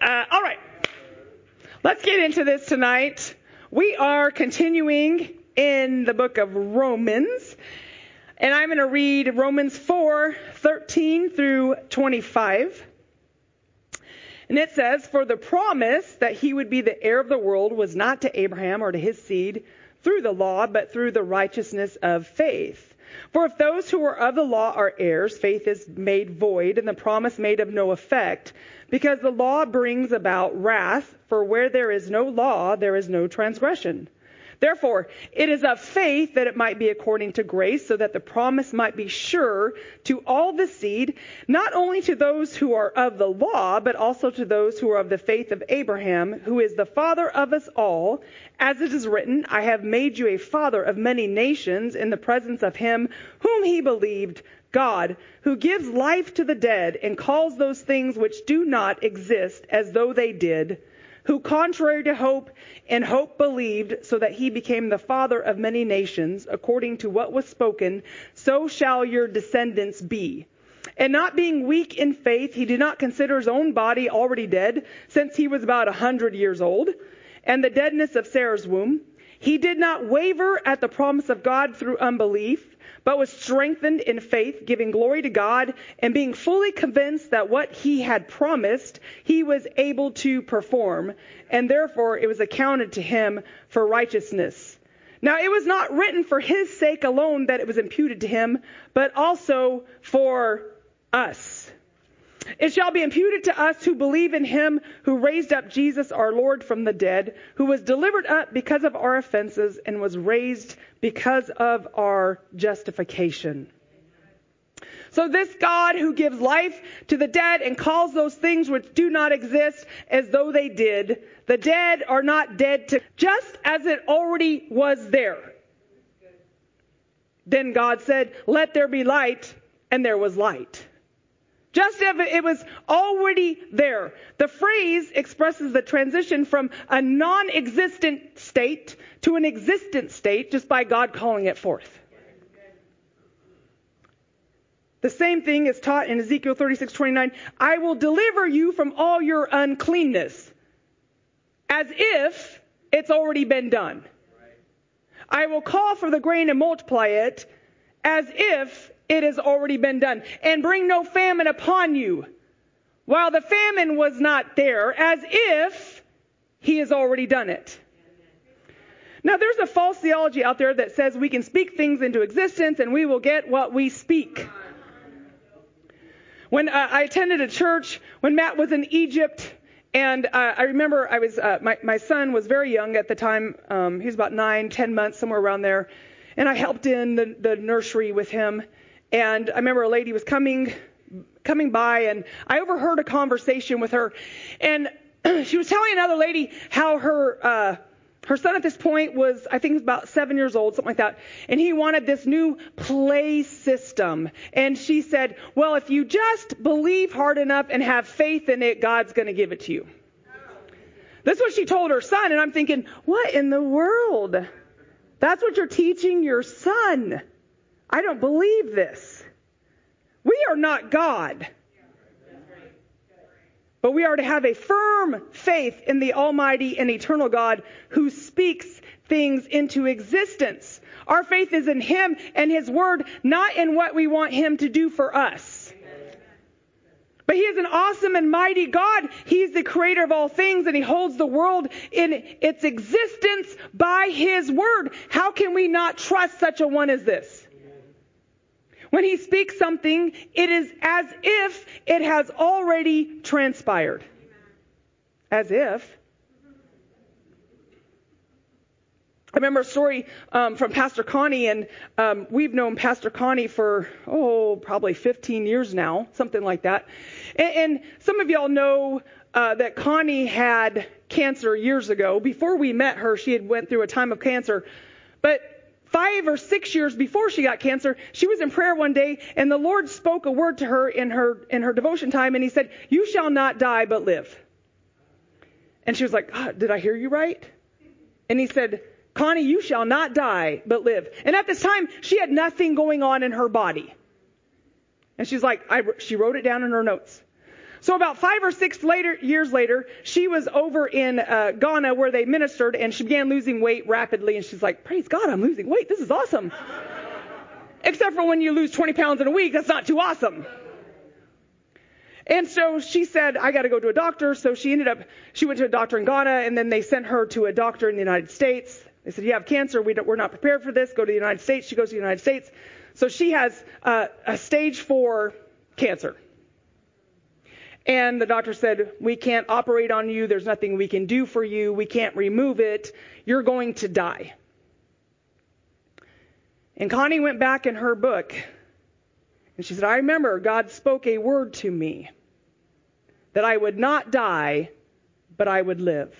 Uh, all right. Let's get into this tonight. We are continuing in the book of Romans. And I'm going to read Romans 4 13 through 25. And it says, For the promise that he would be the heir of the world was not to Abraham or to his seed through the law, but through the righteousness of faith. For if those who are of the law are heirs, faith is made void and the promise made of no effect, because the law brings about wrath, for where there is no law, there is no transgression. Therefore, it is of faith that it might be according to grace, so that the promise might be sure to all the seed, not only to those who are of the law, but also to those who are of the faith of Abraham, who is the father of us all. As it is written, I have made you a father of many nations in the presence of him whom he believed, God, who gives life to the dead and calls those things which do not exist as though they did who contrary to hope and hope believed, so that he became the father of many nations, according to what was spoken, so shall your descendants be. And not being weak in faith, he did not consider his own body already dead, since he was about a hundred years old, and the deadness of Sarah's womb. He did not waver at the promise of God through unbelief but was strengthened in faith, giving glory to God, and being fully convinced that what he had promised he was able to perform, and therefore it was accounted to him for righteousness. Now it was not written for his sake alone that it was imputed to him, but also for us. It shall be imputed to us who believe in him who raised up Jesus our Lord from the dead, who was delivered up because of our offenses and was raised because of our justification. So this God who gives life to the dead and calls those things which do not exist as though they did, the dead are not dead to just as it already was there. Then God said, let there be light, and there was light. Just as it was already there. The phrase expresses the transition from a non-existent state to an existent state just by God calling it forth. The same thing is taught in Ezekiel 36:29. I will deliver you from all your uncleanness. As if it's already been done. I will call for the grain and multiply it as if it has already been done. And bring no famine upon you while the famine was not there, as if he has already done it. Now, there's a false theology out there that says we can speak things into existence and we will get what we speak. When uh, I attended a church, when Matt was in Egypt, and uh, I remember I was uh, my my son was very young at the time. Um, he was about nine, ten months, somewhere around there, and I helped in the, the nursery with him. And I remember a lady was coming coming by and I overheard a conversation with her and she was telling another lady how her uh her son at this point was, I think, about seven years old, something like that, and he wanted this new play system. And she said, Well, if you just believe hard enough and have faith in it, God's going to give it to you. That's what she told her son, and I'm thinking, What in the world? That's what you're teaching your son. I don't believe this. We are not God. But we are to have a firm faith in the Almighty and eternal God who speaks things into existence. Our faith is in Him and His Word, not in what we want Him to do for us. But He is an awesome and mighty God. He's the creator of all things and He holds the world in its existence by His Word. How can we not trust such a one as this? When he speaks something, it is as if it has already transpired. As if. I remember a story um, from Pastor Connie, and um, we've known Pastor Connie for, oh, probably 15 years now, something like that. And, and some of y'all know uh, that Connie had cancer years ago. Before we met her, she had went through a time of cancer. But five or six years before she got cancer, she was in prayer one day and the Lord spoke a word to her in her, in her devotion time and he said, you shall not die but live. And she was like, ah, did I hear you right? And he said, Connie, you shall not die but live. And at this time, she had nothing going on in her body. And she's like, I, she wrote it down in her notes. So about five or six later, years later, she was over in uh, Ghana where they ministered, and she began losing weight rapidly. And she's like, "Praise God, I'm losing weight. This is awesome." Except for when you lose 20 pounds in a week, that's not too awesome. And so she said, I got to go to a doctor. So she ended up, she went to a doctor in Ghana, and then they sent her to a doctor in the United States. They said, You have cancer. We are not prepared for this. Go to the United States. She goes to the United States. So she has uh, a stage four cancer. And the doctor said, We can't operate on you. There's nothing we can do for you. We can't remove it. You're going to die. And Connie went back in her book and she said, I remember God spoke a word to me that I would not die, but I would live.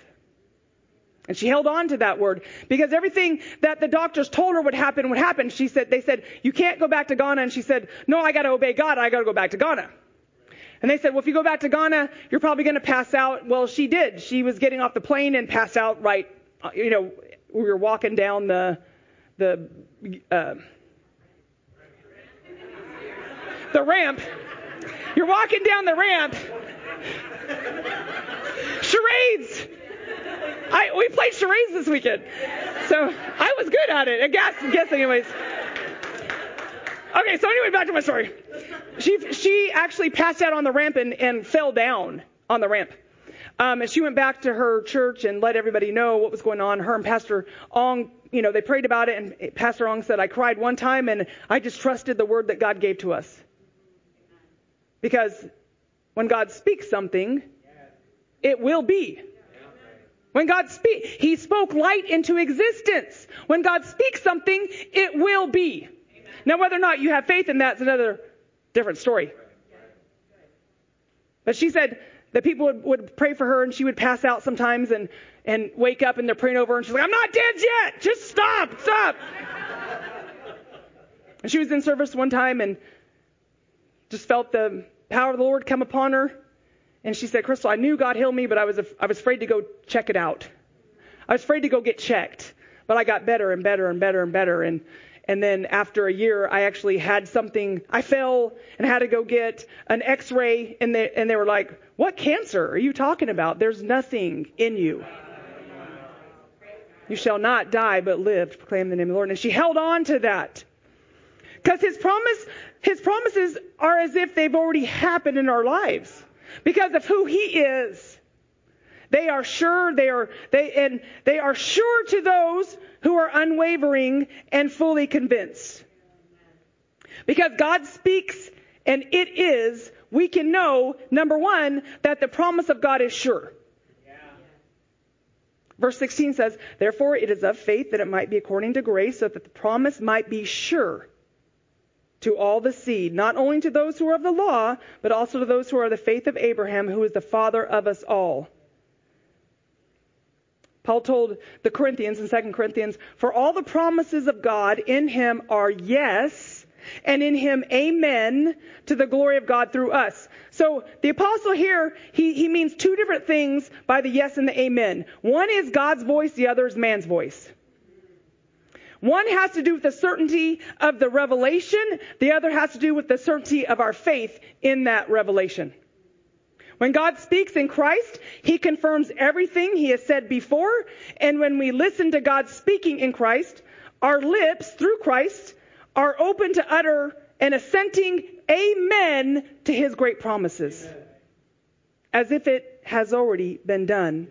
And she held on to that word because everything that the doctors told her would happen would happen. She said, they said, you can't go back to Ghana. And she said, no, I got to obey God. I got to go back to Ghana. And they said, well, if you go back to Ghana, you're probably going to pass out. Well, she did. She was getting off the plane and passed out right, uh, you know, we were walking down the, the, uh, the ramp. You're walking down the ramp. Charades. I, we played charades this weekend. So I was good at it. I guess, guess anyways. Okay, so anyway, back to my story. She, she actually passed out on the ramp and, and fell down on the ramp. Um, and she went back to her church and let everybody know what was going on. Her and Pastor Ong, you know, they prayed about it, and Pastor Ong said, I cried one time, and I just trusted the word that God gave to us. Because when God speaks something, it will be. When God speaks, He spoke light into existence. When God speaks something, it will be. Now, whether or not you have faith in that is another different story. But she said that people would, would pray for her and she would pass out sometimes and, and wake up and they're praying over her and she's like, I'm not dead yet. Just stop, stop. and she was in service one time and just felt the power of the Lord come upon her. And she said, Crystal, I knew God healed me, but I was, I was afraid to go check it out. I was afraid to go get checked. But I got better and better and better and better. And, and then after a year, I actually had something, I fell and had to go get an x ray. And they, and they were like, What cancer are you talking about? There's nothing in you. You shall not die, but live to proclaim the name of the Lord. And she held on to that. Because his promise, his promises are as if they've already happened in our lives. Because of who he is. They are sure, they are, they, and they are sure to those who are unwavering and fully convinced. Because God speaks and it is, we can know, number one, that the promise of God is sure. Verse 16 says, Therefore it is of faith that it might be according to grace, so that the promise might be sure to all the seed, not only to those who are of the law, but also to those who are of the faith of Abraham, who is the father of us all. Paul told the Corinthians in 2 Corinthians, For all the promises of God in him are yes, and in him amen, to the glory of God through us. So the apostle here, he, he means two different things by the yes and the amen. One is God's voice, the other is man's voice. One has to do with the certainty of the revelation, the other has to do with the certainty of our faith in that revelation. When God speaks in Christ, He confirms everything He has said before, and when we listen to God speaking in Christ, our lips, through Christ, are open to utter an assenting amen to His great promises, as if it has already been done.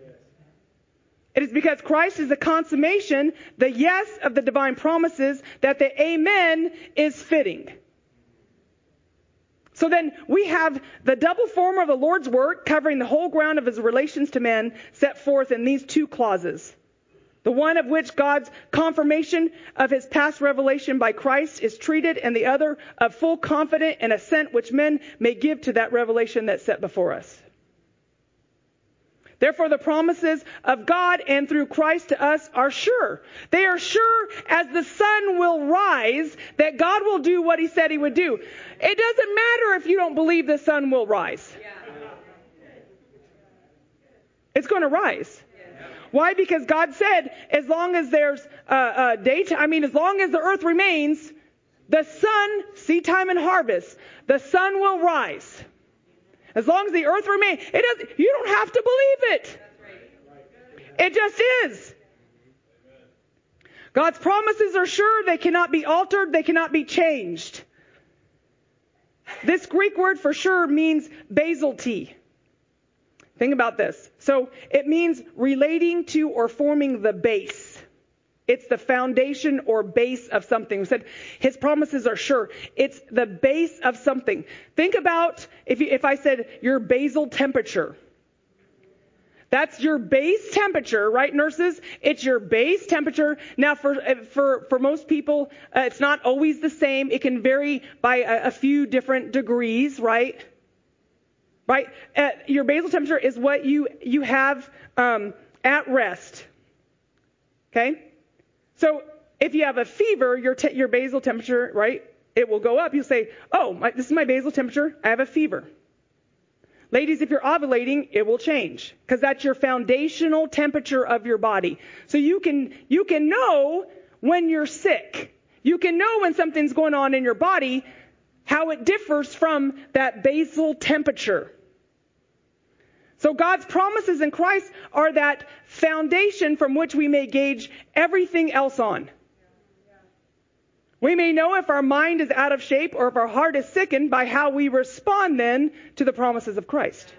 It is because Christ is the consummation, the yes of the divine promises, that the amen is fitting. So then we have the double form of the Lord's work covering the whole ground of his relations to men set forth in these two clauses. The one of which God's confirmation of his past revelation by Christ is treated, and the other of full confidence and assent which men may give to that revelation that's set before us. Therefore, the promises of God and through Christ to us are sure. They are sure as the sun will rise that God will do what he said he would do. It doesn't matter if you don't believe the sun will rise. It's going to rise. Why? Because God said, as long as there's uh, uh, daytime, I mean, as long as the earth remains, the sun, seed time and harvest, the sun will rise. As long as the earth remains, it does, you don't have to believe it. It just is. God's promises are sure, they cannot be altered, they cannot be changed. This Greek word for sure means basalty. Think about this. So it means relating to or forming the base. It's the foundation or base of something. We said his promises are sure. It's the base of something. Think about if, you, if I said your basal temperature. That's your base temperature, right, nurses? It's your base temperature. Now, for for for most people, uh, it's not always the same. It can vary by a, a few different degrees, right? Right. Uh, your basal temperature is what you you have um, at rest. Okay. So if you have a fever, your, te- your basal temperature, right, it will go up. You'll say, oh, my, this is my basal temperature. I have a fever. Ladies, if you're ovulating, it will change because that's your foundational temperature of your body. So you can, you can know when you're sick. You can know when something's going on in your body, how it differs from that basal temperature. So God's promises in Christ are that foundation from which we may gauge everything else on. We may know if our mind is out of shape or if our heart is sickened by how we respond then to the promises of Christ.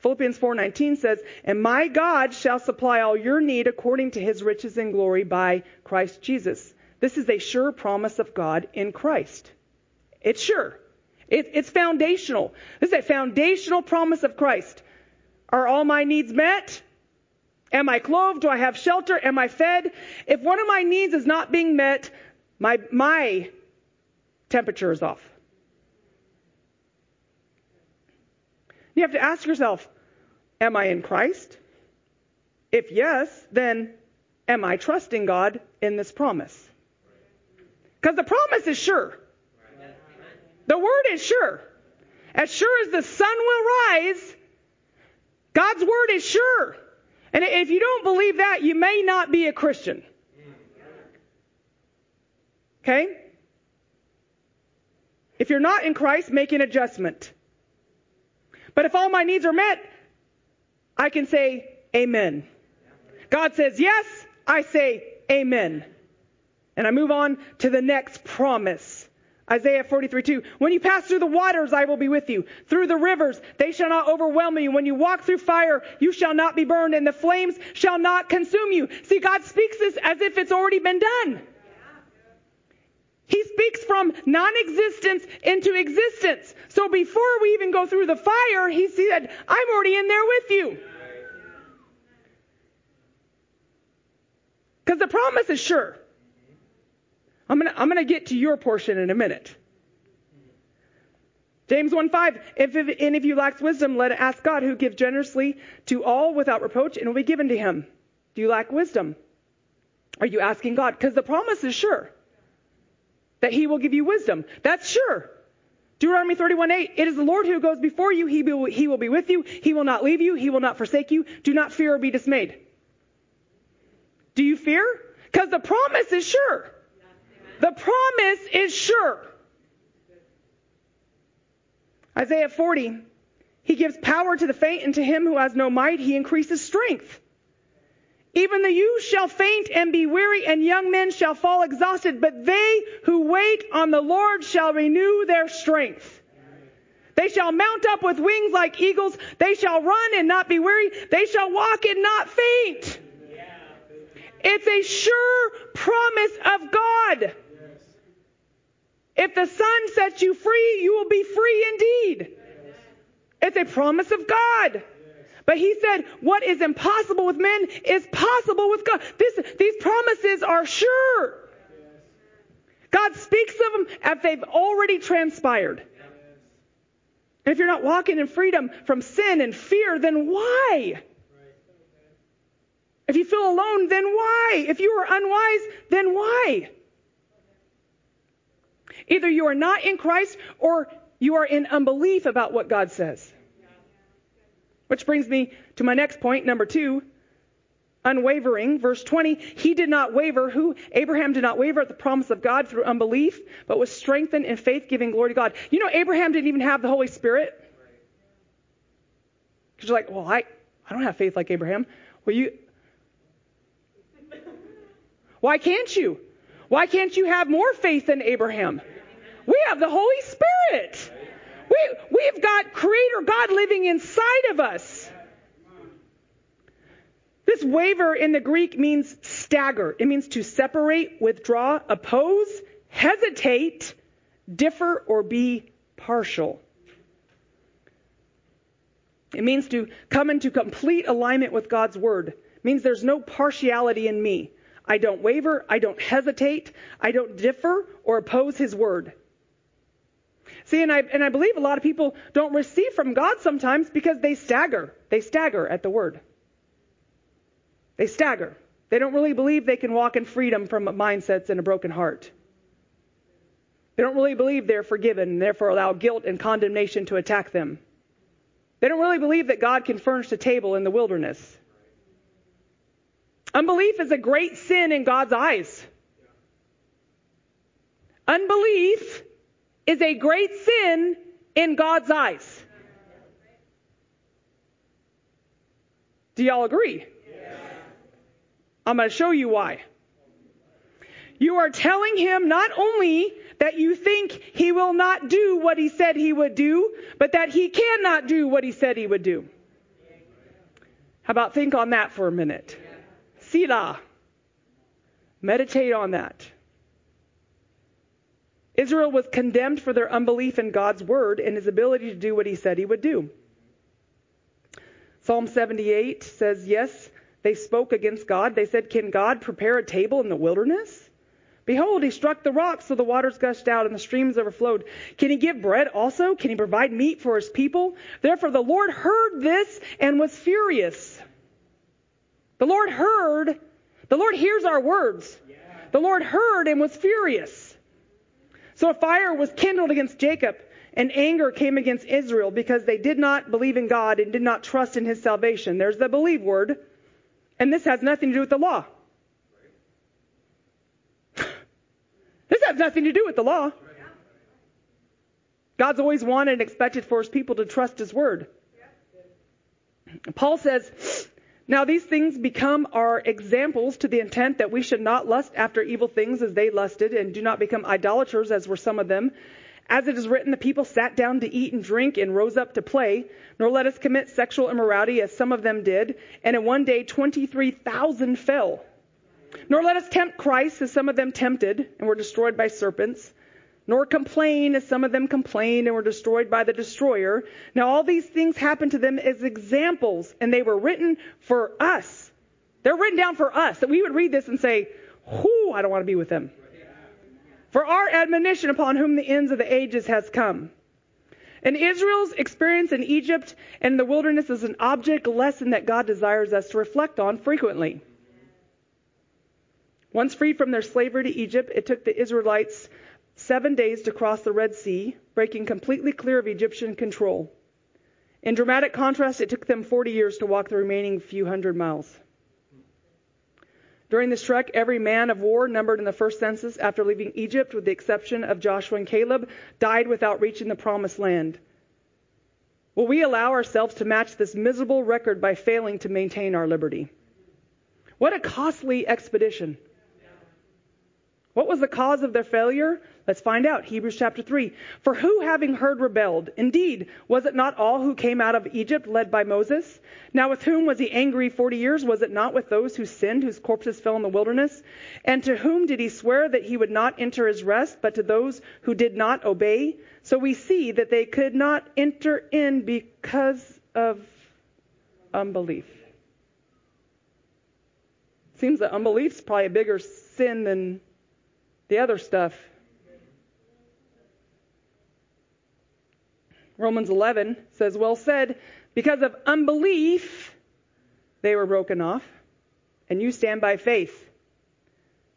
Philippians 4:19 says, "And my God shall supply all your need according to his riches and glory by Christ Jesus." This is a sure promise of God in Christ. It's sure. It, it's foundational. This is a foundational promise of Christ. Are all my needs met? Am I clothed? Do I have shelter? Am I fed? If one of my needs is not being met, my, my temperature is off. You have to ask yourself, am I in Christ? If yes, then am I trusting God in this promise? Because the promise is sure. The word is sure. As sure as the sun will rise, God's word is sure. And if you don't believe that, you may not be a Christian. Okay? If you're not in Christ, make an adjustment. But if all my needs are met, I can say amen. God says yes, I say amen. And I move on to the next promise. Isaiah 43, 2. When you pass through the waters, I will be with you. Through the rivers, they shall not overwhelm you. When you walk through fire, you shall not be burned, and the flames shall not consume you. See, God speaks this as if it's already been done. He speaks from non existence into existence. So before we even go through the fire, He said, I'm already in there with you. Because the promise is sure. I'm going to I'm gonna get to your portion in a minute. James 1:5, if, if any of you lacks wisdom, let it ask God, who gives generously to all without reproach, and will be given to him. Do you lack wisdom? Are you asking God? Because the promise is sure that he will give you wisdom. That's sure. Deuteronomy 31:8, it is the Lord who goes before you. He he will be with you. He will not leave you. He will not forsake you. Do not fear or be dismayed. Do you fear? Because the promise is sure. The promise is sure. Isaiah 40, he gives power to the faint, and to him who has no might, he increases strength. Even the youth shall faint and be weary, and young men shall fall exhausted, but they who wait on the Lord shall renew their strength. They shall mount up with wings like eagles. They shall run and not be weary. They shall walk and not faint. It's a sure promise of God. If the Son sets you free, you will be free indeed. It's a promise of God. But he said, what is impossible with men is possible with God. This, these promises are sure. God speaks of them as they've already transpired. If you're not walking in freedom from sin and fear, then why? If you feel alone, then why? If you are unwise, then why? Either you are not in Christ or you are in unbelief about what God says. Which brings me to my next point, number two. unwavering. Verse 20, he did not waver. Who? Abraham did not waver at the promise of God through unbelief, but was strengthened in faith, giving glory to God. You know, Abraham didn't even have the Holy Spirit. Because you're like, well, I, I don't have faith like Abraham. Well, you. Why can't you? Why can't you have more faith than Abraham? We have the Holy Spirit. We, we've got Creator God living inside of us. This waver in the Greek means stagger. It means to separate, withdraw, oppose, hesitate, differ, or be partial. It means to come into complete alignment with God's word. It means there's no partiality in me. I don't waver, I don't hesitate, I don't differ or oppose his word. See, and I, and I believe a lot of people don't receive from God sometimes because they stagger. They stagger at the word. They stagger. They don't really believe they can walk in freedom from mindsets and a broken heart. They don't really believe they're forgiven and therefore allow guilt and condemnation to attack them. They don't really believe that God can furnish a table in the wilderness. Unbelief is a great sin in God's eyes. Unbelief is a great sin in God's eyes. Do y'all agree? I'm going to show you why. You are telling him not only that you think he will not do what he said he would do, but that he cannot do what he said he would do. How about think on that for a minute? Selah. Meditate on that. Israel was condemned for their unbelief in God's word and his ability to do what he said he would do. Psalm 78 says, Yes, they spoke against God. They said, Can God prepare a table in the wilderness? Behold, he struck the rocks so the waters gushed out and the streams overflowed. Can he give bread also? Can he provide meat for his people? Therefore the Lord heard this and was furious. The Lord heard, the Lord hears our words. The Lord heard and was furious. So a fire was kindled against Jacob, and anger came against Israel because they did not believe in God and did not trust in his salvation. There's the believe word. And this has nothing to do with the law. This has nothing to do with the law. God's always wanted and expected for his people to trust his word. Paul says, Now these things become our examples to the intent that we should not lust after evil things as they lusted, and do not become idolaters as were some of them. As it is written, the people sat down to eat and drink and rose up to play, nor let us commit sexual immorality as some of them did, and in one day 23,000 fell. Nor let us tempt Christ as some of them tempted and were destroyed by serpents, nor complain as some of them complained and were destroyed by the destroyer. Now all these things happened to them as examples, and they were written for us. They're written down for us, that we would read this and say, Whoo, I don't want to be with them. For our admonition upon whom the ends of the ages has come. And Israel's experience in Egypt and the wilderness is an object lesson that God desires us to reflect on frequently. Once freed from their slavery to Egypt, it took the Israelites seven days to cross the Red Sea, breaking completely clear of Egyptian control. In dramatic contrast, it took them 40 years to walk the remaining few hundred miles. During this trek, every man of war numbered in the first census after leaving Egypt, with the exception of Joshua and Caleb, died without reaching the promised land. Will we allow ourselves to match this miserable record by failing to maintain our liberty? What a costly expedition. What was the cause of their failure? Let's find out. Hebrews chapter 3. For who, having heard, rebelled? Indeed, was it not all who came out of Egypt led by Moses? Now, with whom was he angry forty years? Was it not with those who sinned, whose corpses fell in the wilderness? And to whom did he swear that he would not enter his rest, but to those who did not obey? So we see that they could not enter in because of unbelief. Seems that unbelief is probably a bigger sin than the other stuff. Romans 11 says, Well said, because of unbelief they were broken off, and you stand by faith.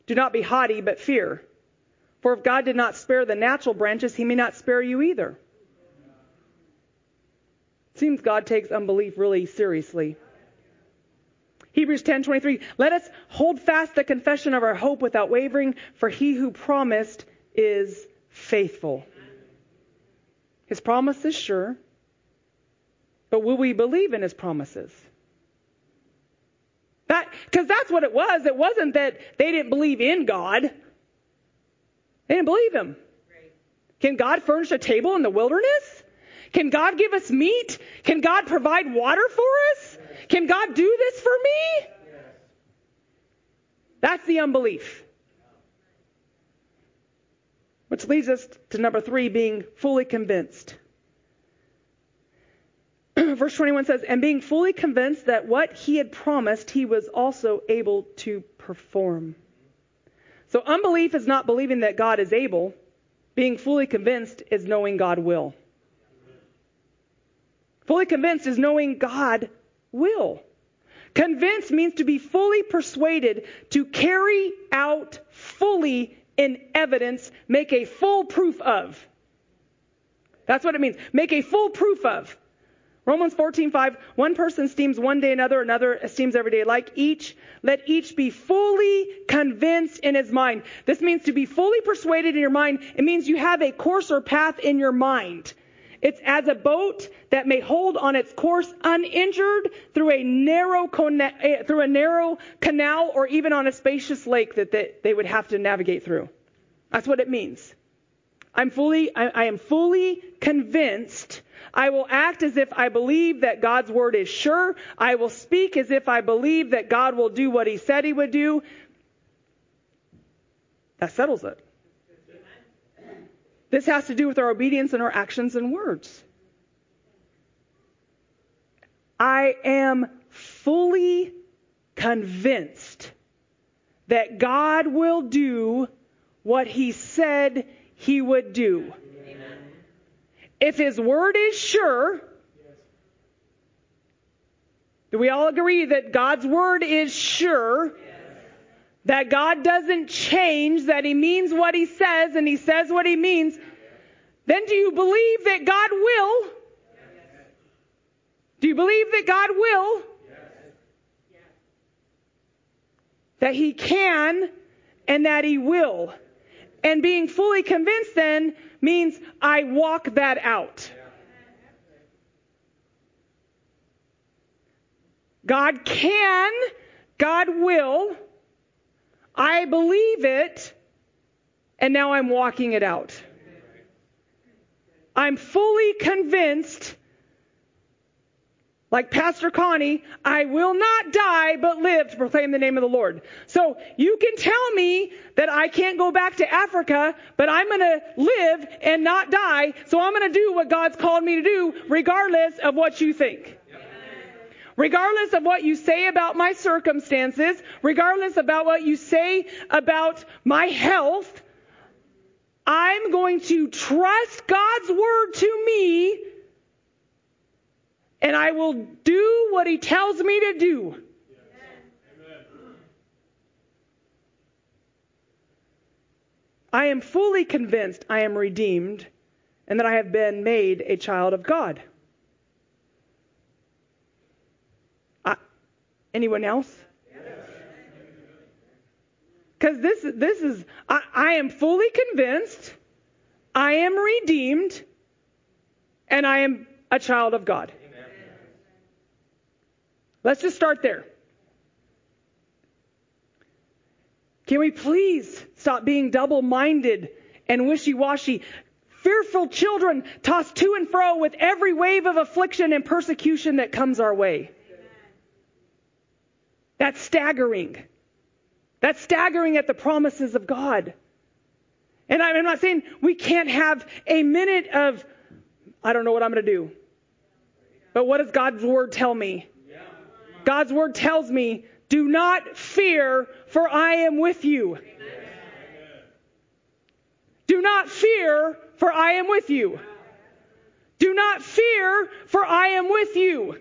Do not be haughty, but fear. For if God did not spare the natural branches, he may not spare you either. It seems God takes unbelief really seriously. Hebrews 10:23 Let us hold fast the confession of our hope without wavering for he who promised is faithful. His promise is sure. But will we believe in his promises? That cuz that's what it was. It wasn't that they didn't believe in God. They didn't believe him. Can God furnish a table in the wilderness? Can God give us meat? Can God provide water for us? Can God do this for me? That's the unbelief. Which leads us to number three, being fully convinced. Verse 21 says, And being fully convinced that what he had promised, he was also able to perform. So unbelief is not believing that God is able. Being fully convinced is knowing God will. Fully convinced is knowing God will. Convinced means to be fully persuaded, to carry out fully in evidence, make a full proof of. That's what it means. Make a full proof of. Romans 14:5 One person esteems one day another, another esteems every day like each. Let each be fully convinced in his mind. This means to be fully persuaded in your mind. It means you have a course or path in your mind. It's as a boat that may hold on its course uninjured through a narrow eh, through a narrow canal or even on a spacious lake that they, they would have to navigate through. That's what it means. I'm fully I, I am fully convinced. I will act as if I believe that God's word is sure. I will speak as if I believe that God will do what he said he would do. That settles it. This has to do with our obedience and our actions and words. I am fully convinced that God will do what he said he would do. Amen. If his word is sure, do we all agree that God's word is sure? That God doesn't change, that He means what He says and He says what He means, then do you believe that God will? Do you believe that God will? That He can and that He will. And being fully convinced then means I walk that out. God can, God will, I believe it, and now I'm walking it out. I'm fully convinced, like Pastor Connie, I will not die but live to proclaim the name of the Lord. So you can tell me that I can't go back to Africa, but I'm going to live and not die, so I'm going to do what God's called me to do, regardless of what you think. Regardless of what you say about my circumstances, regardless about what you say about my health, I'm going to trust God's word to me and I will do what he tells me to do. I am fully convinced I am redeemed and that I have been made a child of God. Anyone else? Because this, this is, I, I am fully convinced I am redeemed and I am a child of God. Amen. Let's just start there. Can we please stop being double minded and wishy washy? Fearful children tossed to and fro with every wave of affliction and persecution that comes our way. That's staggering. That's staggering at the promises of God. And I'm not saying we can't have a minute of, I don't know what I'm going to do. But what does God's word tell me? God's word tells me, do not fear, for I am with you. Do not fear, for I am with you. Do not fear, for I am with you.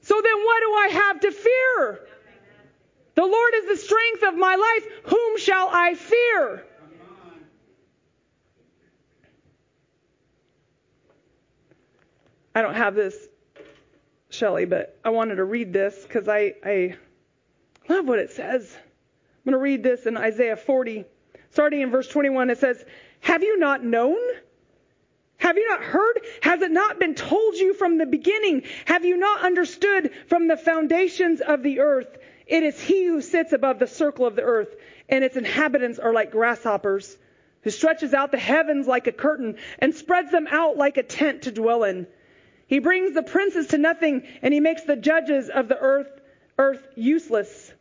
So then what do I have to fear? The Lord is the strength of my life. Whom shall I fear? I don't have this, Shelley, but I wanted to read this because I, I Love what it says. I'm going to read this in Isaiah 40, starting in verse 21. It says, Have you not known? Have you not heard? Has it not been told you from the beginning? Have you not understood from the foundations of the earth? It is he who sits above the circle of the earth, and its inhabitants are like grasshoppers, who stretches out the heavens like a curtain and spreads them out like a tent to dwell in. He brings the princes to nothing, and he makes the judges of the earth, earth useless.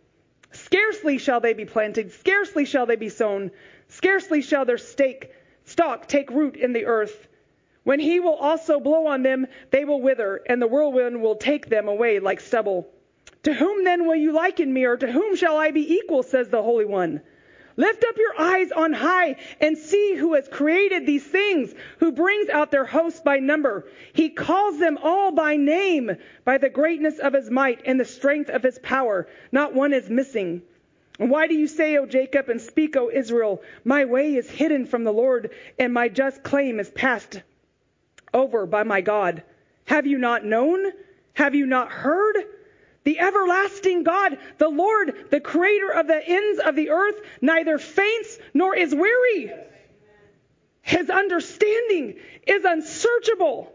Scarcely shall they be planted, scarcely shall they be sown, scarcely shall their stake, stalk take root in the earth. When he will also blow on them, they will wither, and the whirlwind will take them away like stubble. To whom then will you liken me, or to whom shall I be equal, says the Holy One? Lift up your eyes on high and see who has created these things, who brings out their hosts by number. He calls them all by name, by the greatness of his might and the strength of his power. Not one is missing. And why do you say, O Jacob, and speak, O Israel, my way is hidden from the Lord, and my just claim is passed over by my God. Have you not known? Have you not heard? The everlasting God, the Lord, the creator of the ends of the earth, neither faints nor is weary. His understanding is unsearchable.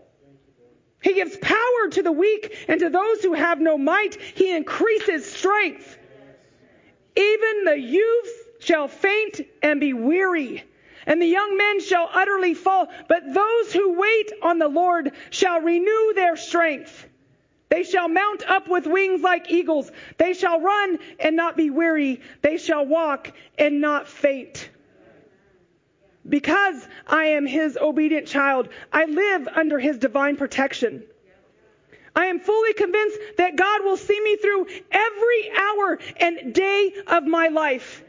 He gives power to the weak, and to those who have no might, he increases strength. Even the youths shall faint and be weary, and the young men shall utterly fall. But those who wait on the Lord shall renew their strength. They shall mount up with wings like eagles. They shall run and not be weary. They shall walk and not faint. Because I am his obedient child, I live under his divine protection. I am fully convinced that God will see me through every hour and day of my life.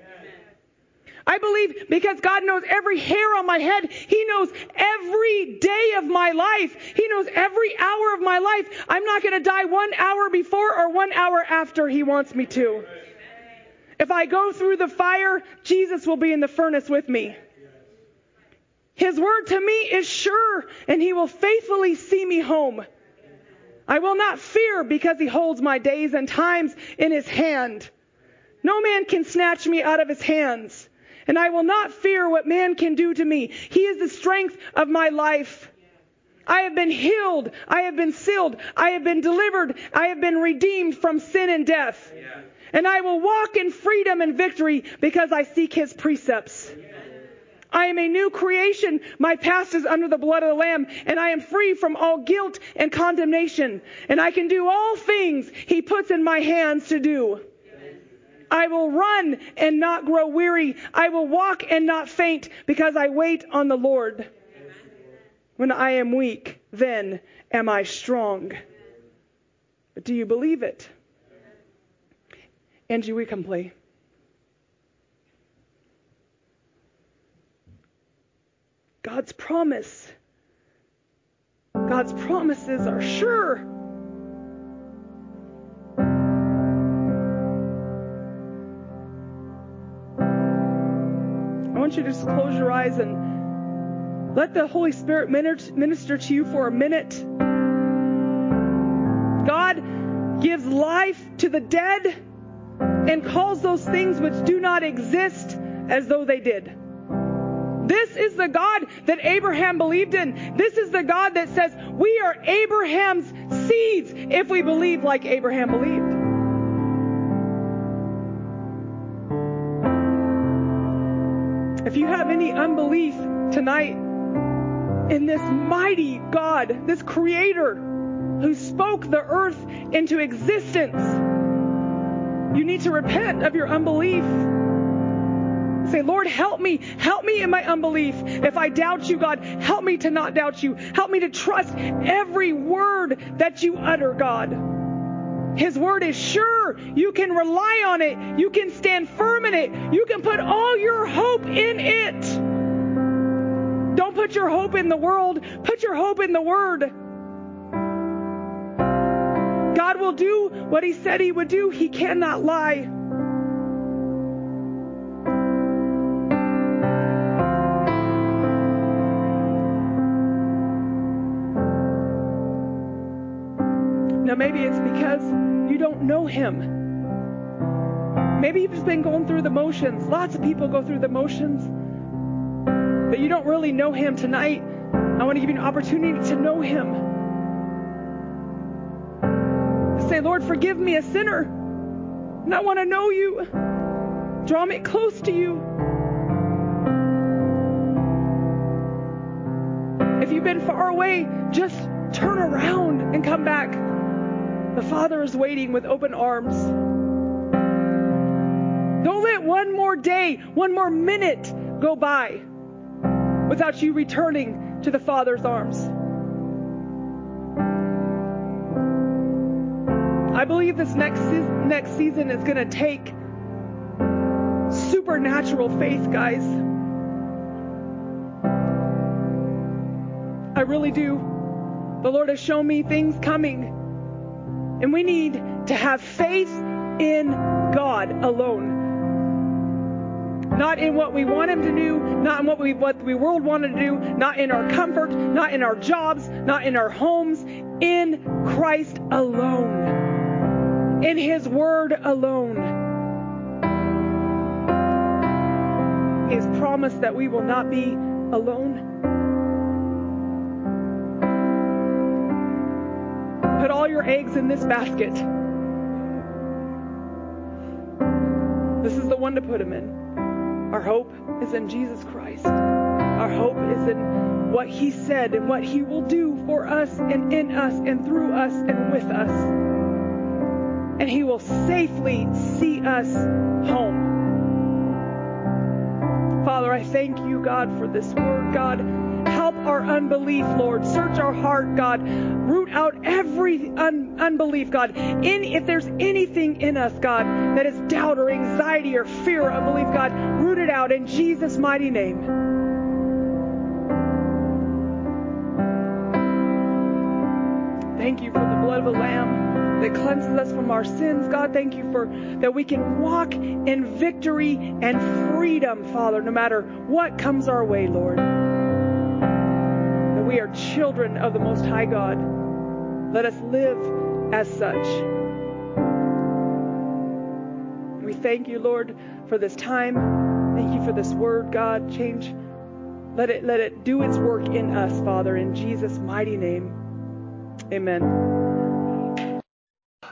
I believe because God knows every hair on my head, He knows every day of my life. He knows every hour of my life. I'm not going to die one hour before or one hour after He wants me to. If I go through the fire, Jesus will be in the furnace with me. His word to me is sure, and He will faithfully see me home. I will not fear because He holds my days and times in His hand. No man can snatch me out of His hands and I will not fear what man can do to me. He is the strength of my life. I have been healed. I have been sealed. I have been delivered. I have been redeemed from sin and death. Yeah. And I will walk in freedom and victory because I seek his precepts. I am a new creation. My past is under the blood of the Lamb, and I am free from all guilt and condemnation. And I can do all things he puts in my hands to do. I will run and not grow weary. I will walk and not faint because I wait on the Lord. When I am weak, then am I strong. But do you believe it? Angie, we can play. God's promise. God's promises are sure. Want you to just close your eyes and let the Holy Spirit minister to you for a minute. God gives life to the dead and calls those things which do not exist as though they did. This is the God that Abraham believed in. This is the God that says we are Abraham's seeds if we believe like Abraham believed. If you have any unbelief tonight in this mighty God, this creator who spoke the earth into existence, you need to repent of your unbelief. Say, Lord, help me. Help me in my unbelief. If I doubt you, God, help me to not doubt you. Help me to trust every word that you utter, God. His word is sure. You can rely on it. You can stand firm in it. You can put all your hope in it. Don't put your hope in the world. Put your hope in the word. God will do what he said he would do. He cannot lie. Now, maybe it's because you don't know Him. Maybe you've just been going through the motions. Lots of people go through the motions. But you don't really know Him tonight. I want to give you an opportunity to know Him. Say, Lord, forgive me, a sinner. And I want to know you. Draw me close to you. If you've been far away, just turn around and come back. The Father is waiting with open arms. Don't let one more day, one more minute go by without you returning to the Father's arms. I believe this next se- next season is going to take supernatural faith, guys. I really do. The Lord has shown me things coming. And we need to have faith in God alone. Not in what we want him to do, not in what we what the world wanted to do, not in our comfort, not in our jobs, not in our homes, in Christ alone. In his word alone. He has promised that we will not be alone. Your eggs in this basket. This is the one to put them in. Our hope is in Jesus Christ. Our hope is in what He said and what He will do for us and in us and through us and with us. And He will safely see us home. Father, I thank you, God, for this word, God. Help our unbelief, Lord. Search our heart, God. Root out every un- unbelief, God. In if there's anything in us, God, that is doubt or anxiety or fear or unbelief, God, root it out in Jesus' mighty name. Thank you for the blood of the Lamb that cleanses us from our sins. God, thank you for that we can walk in victory and freedom, Father, no matter what comes our way, Lord. We are children of the Most High God. Let us live as such. We thank you, Lord, for this time. Thank you for this word, God. Change. Let it let it do its work in us, Father, in Jesus' mighty name. Amen.